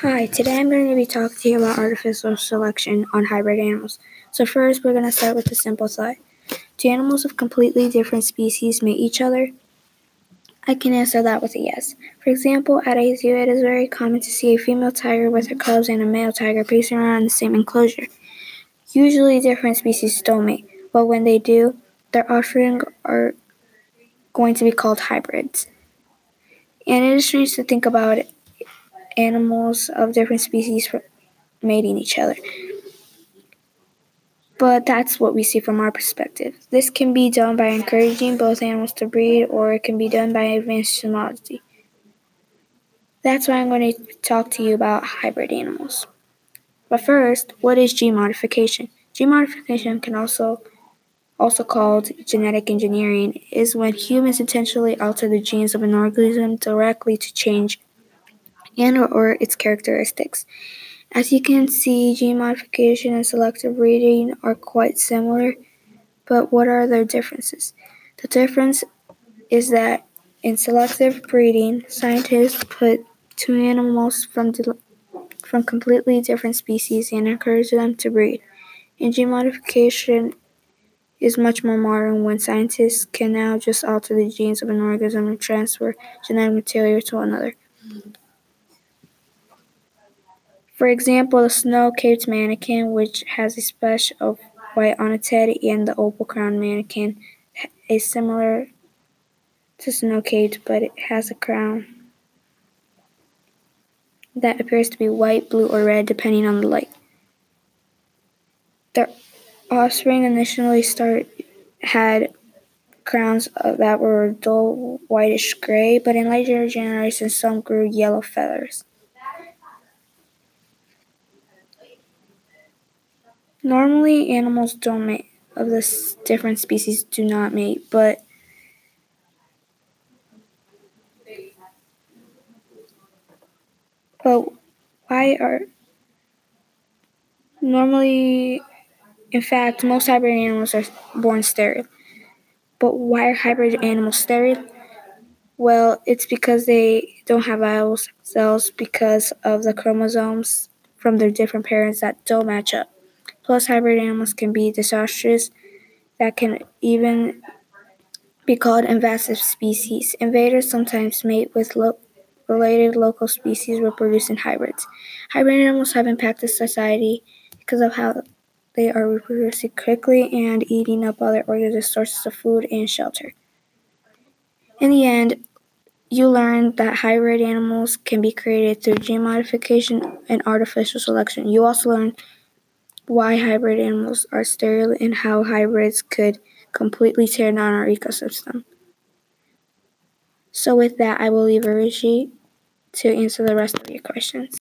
Hi, today I'm going to be talking to you about artificial selection on hybrid animals. So first, we're going to start with a simple thought. Do animals of completely different species mate each other? I can answer that with a yes. For example, at a zoo, it is very common to see a female tiger with her cubs and a male tiger pacing around the same enclosure. Usually, different species don't mate, but when they do, their offspring are going to be called hybrids. And it is strange to think about animals of different species mating each other. But that's what we see from our perspective. This can be done by encouraging both animals to breed, or it can be done by advanced technology. That's why I'm going to talk to you about hybrid animals. But first, what is gene modification? Gene modification can also also called genetic engineering is when humans intentionally alter the genes of an organism directly to change and or, its characteristics. As you can see, gene modification and selective breeding are quite similar, but what are their differences? The difference is that in selective breeding, scientists put two animals from from completely different species and encourage them to breed. In gene modification is much more modern when scientists can now just alter the genes of an organism and transfer genetic material to another. For example, the snow-capped manakin, which has a splash of white on its head, and the opal-crowned manakin is similar to snow-capped, but it has a crown that appears to be white, blue, or red depending on the light. Their offspring initially start had crowns that were dull whitish gray, but in later generations some grew yellow feathers. Normally, animals don't mate, of the different species do not mate, but but why are normally, in fact, most hybrid animals are born sterile. But why are hybrid animals sterile? Well, it's because they don't have viable cells because of the chromosomes from their different parents that don't match up. Plus, hybrid animals can be disastrous, that can even be called invasive species. Invaders sometimes mate with lo- related local species reproducing hybrids. Hybrid animals have impacted society because of how they are reproducing quickly and eating up other organisms' sources of food and shelter. In the end, you learn that hybrid animals can be created through gene modification and artificial selection. You also learn why hybrid animals are sterile and how hybrids could completely tear down our ecosystem. So with that, I will leave Arushi to answer the rest of your questions.